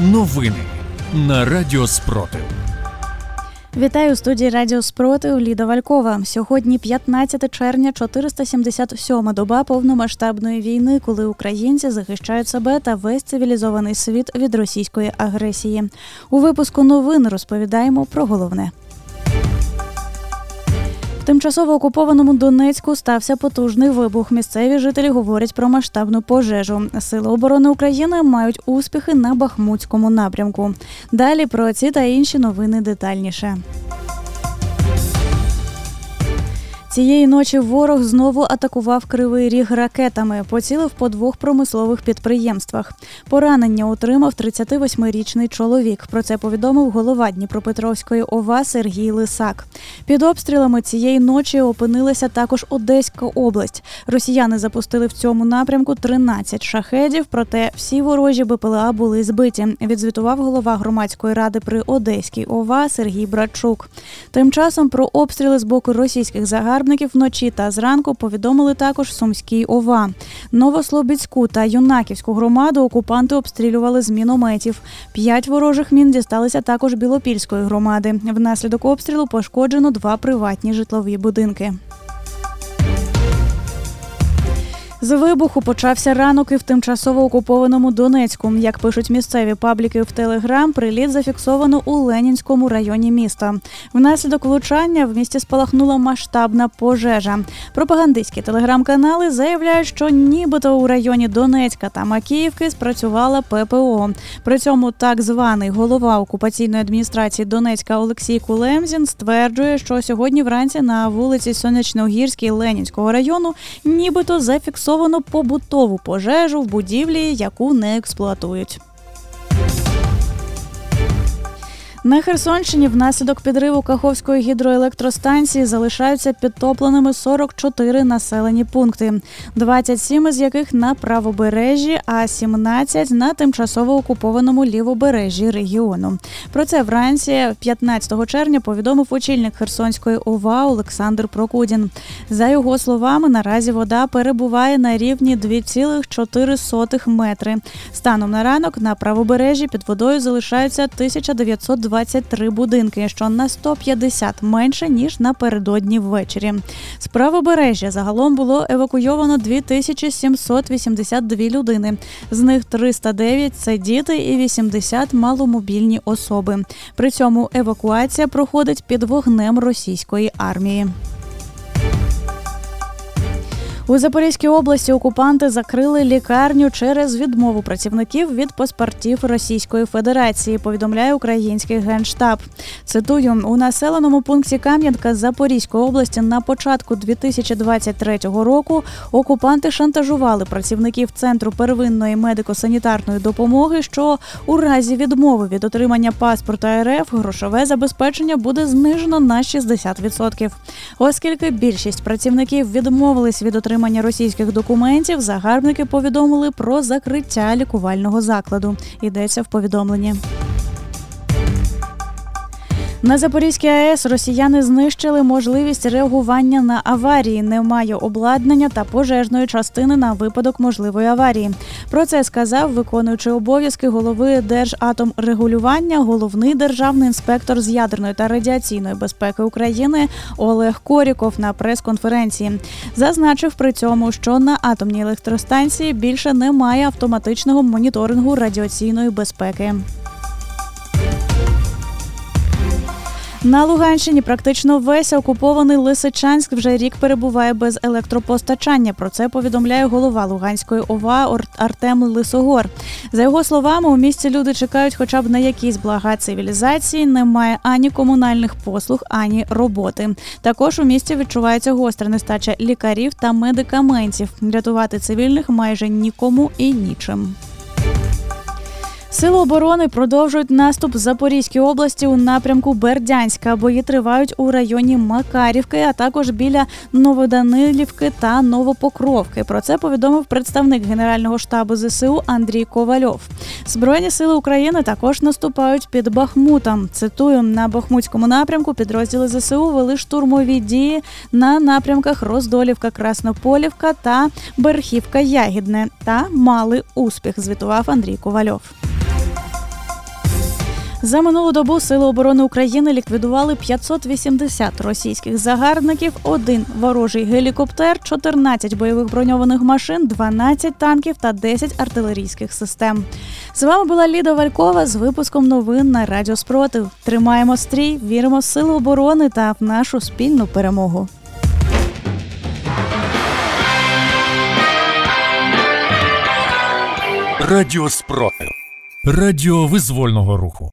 Новини на Радіо Спротив. Вітаю у студії Радіо Спротив Ліда Валькова. Сьогодні 15 червня, 477 доба повномасштабної війни, коли українці захищають себе та весь цивілізований світ від російської агресії. У випуску новин розповідаємо про головне. Тимчасово окупованому Донецьку стався потужний вибух. Місцеві жителі говорять про масштабну пожежу. Сили оборони України мають успіхи на Бахмутському напрямку. Далі про ці та інші новини детальніше. Цієї ночі ворог знову атакував кривий ріг ракетами, поцілив по двох промислових підприємствах. Поранення отримав 38-річний чоловік. Про це повідомив голова Дніпропетровської ОВА Сергій Лисак. Під обстрілами цієї ночі опинилася також Одеська область. Росіяни запустили в цьому напрямку 13 шахедів, проте всі ворожі БПЛА були збиті. Відзвітував голова громадської ради при Одеській ОВА Сергій Братчук. Тим часом про обстріли з боку російських загарбників загарбників вночі та зранку повідомили також Сумський ОВА. Новослобідську та Юнаківську громаду окупанти обстрілювали з мінометів. П'ять ворожих мін дісталися також Білопільської громади. Внаслідок обстрілу пошкоджено два приватні житлові будинки. З вибуху почався ранок і в тимчасово окупованому Донецьку. Як пишуть місцеві пабліки в Телеграм, приліт зафіксовано у Ленінському районі міста. Внаслідок влучання в місті спалахнула масштабна пожежа. Пропагандистські телеграм-канали заявляють, що нібито у районі Донецька та Макіївки спрацювала ППО. При цьому так званий голова окупаційної адміністрації Донецька Олексій Кулемзін стверджує, що сьогодні вранці на вулиці Сонячногірській Ленінського району нібито зафіксовано зафіксовано побутову пожежу в будівлі, яку не експлуатують. На Херсонщині внаслідок підриву Каховської гідроелектростанції залишаються підтопленими 44 населені пункти, 27 з яких на правобережжі, а 17 на тимчасово окупованому лівобережжі регіону. Про це вранці 15 червня повідомив очільник Херсонської ОВА Олександр Прокудін. За його словами, наразі вода перебуває на рівні 2,4 метри. Станом на ранок на правобережжі під водою залишаються 1920 23 будинки, що на 150 менше ніж напередодні ввечері. З правобережжя загалом було евакуйовано 2782 людини. З них 309 – це діти і 80 – маломобільні особи. При цьому евакуація проходить під вогнем російської армії. У Запорізькій області окупанти закрили лікарню через відмову працівників від паспортів Російської Федерації. Повідомляє український генштаб. Цитую у населеному пункті Кам'янка Запорізької області на початку 2023 року окупанти шантажували працівників центру первинної медико-санітарної допомоги, що у разі відмови від отримання паспорта РФ грошове забезпечення буде знижено на 60%. Оскільки більшість працівників відмовились від отримання отримання російських документів загарбники повідомили про закриття лікувального закладу. Йдеться в повідомленні. На Запорізькій АЕС росіяни знищили можливість реагування на аварії. Немає обладнання та пожежної частини на випадок можливої аварії. Про це сказав виконуючий обов'язки голови Держатомрегулювання, головний державний інспектор з ядерної та радіаційної безпеки України Олег Коріков на прес-конференції. Зазначив при цьому, що на атомній електростанції більше немає автоматичного моніторингу радіаційної безпеки. На Луганщині практично весь окупований Лисичанськ вже рік перебуває без електропостачання. Про це повідомляє голова Луганської ОВА Артем Лисогор. За його словами, у місті люди чекають, хоча б на якісь блага цивілізації. Немає ані комунальних послуг, ані роботи. Також у місті відчувається гостра нестача лікарів та медикаментів. Рятувати цивільних майже нікому і нічим. Сили оборони продовжують наступ Запорізькій області у напрямку Бердянська. Бої тривають у районі Макарівки, а також біля Новоданилівки та Новопокровки. Про це повідомив представник Генерального штабу ЗСУ Андрій Ковальов. Збройні сили України також наступають під Бахмутом. Цитую на Бахмутському напрямку. Підрозділи ЗСУ вели штурмові дії на напрямках Роздолівка, Краснополівка та Берхівка Ягідне та мали успіх. Звітував Андрій Ковальов. За минулу добу Сили оборони України ліквідували 580 російських загарбників, один ворожий гелікоптер, 14 бойових броньованих машин, 12 танків та 10 артилерійських систем. З вами була Ліда Валькова з випуском новин на Радіо Спротив. Тримаємо стрій, віримо в сили оборони та в нашу спільну перемогу. Радіо Спротив. Радіо визвольного руху.